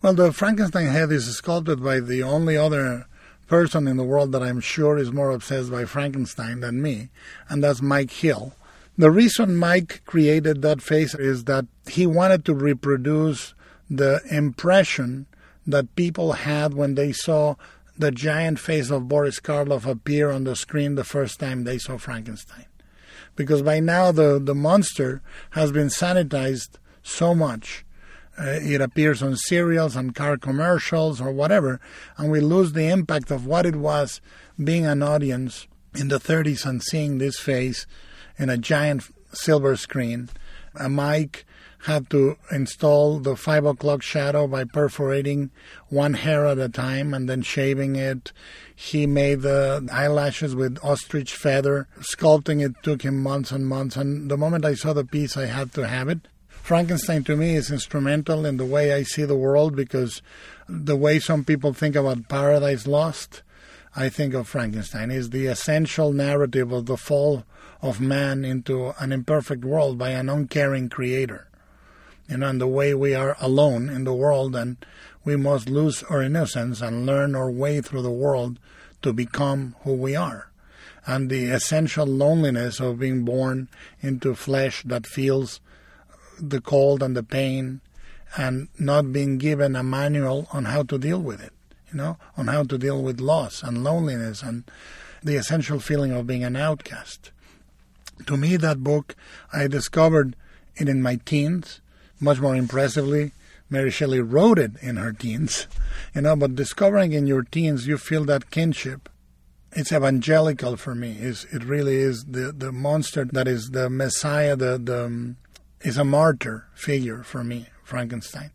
Well, the Frankenstein head is sculpted by the only other person in the world that I'm sure is more obsessed by Frankenstein than me, and that's Mike Hill. The reason Mike created that face is that he wanted to reproduce the impression that people had when they saw the giant face of Boris Karloff appear on the screen the first time they saw Frankenstein. Because by now the, the monster has been sanitized so much. Uh, it appears on cereals and car commercials or whatever, and we lose the impact of what it was being an audience in the 30s and seeing this face in a giant silver screen. A Mike had to install the five o'clock shadow by perforating one hair at a time and then shaving it. He made the eyelashes with ostrich feather. Sculpting it took him months and months. And the moment I saw the piece, I had to have it. Frankenstein to me is instrumental in the way I see the world because the way some people think about Paradise Lost, I think of Frankenstein is the essential narrative of the fall of man into an imperfect world by an uncaring creator you know, and the way we are alone in the world and we must lose our innocence and learn our way through the world to become who we are. And the essential loneliness of being born into flesh that feels the cold and the pain and not being given a manual on how to deal with it, you know, on how to deal with loss and loneliness and the essential feeling of being an outcast. To me, that book, I discovered it in my teens much more impressively, Mary Shelley wrote it in her teens, you know, but discovering in your teens you feel that kinship. It's evangelical for me. It's, it really is the, the monster that is the Messiah, the, the um, is a martyr figure for me, Frankenstein.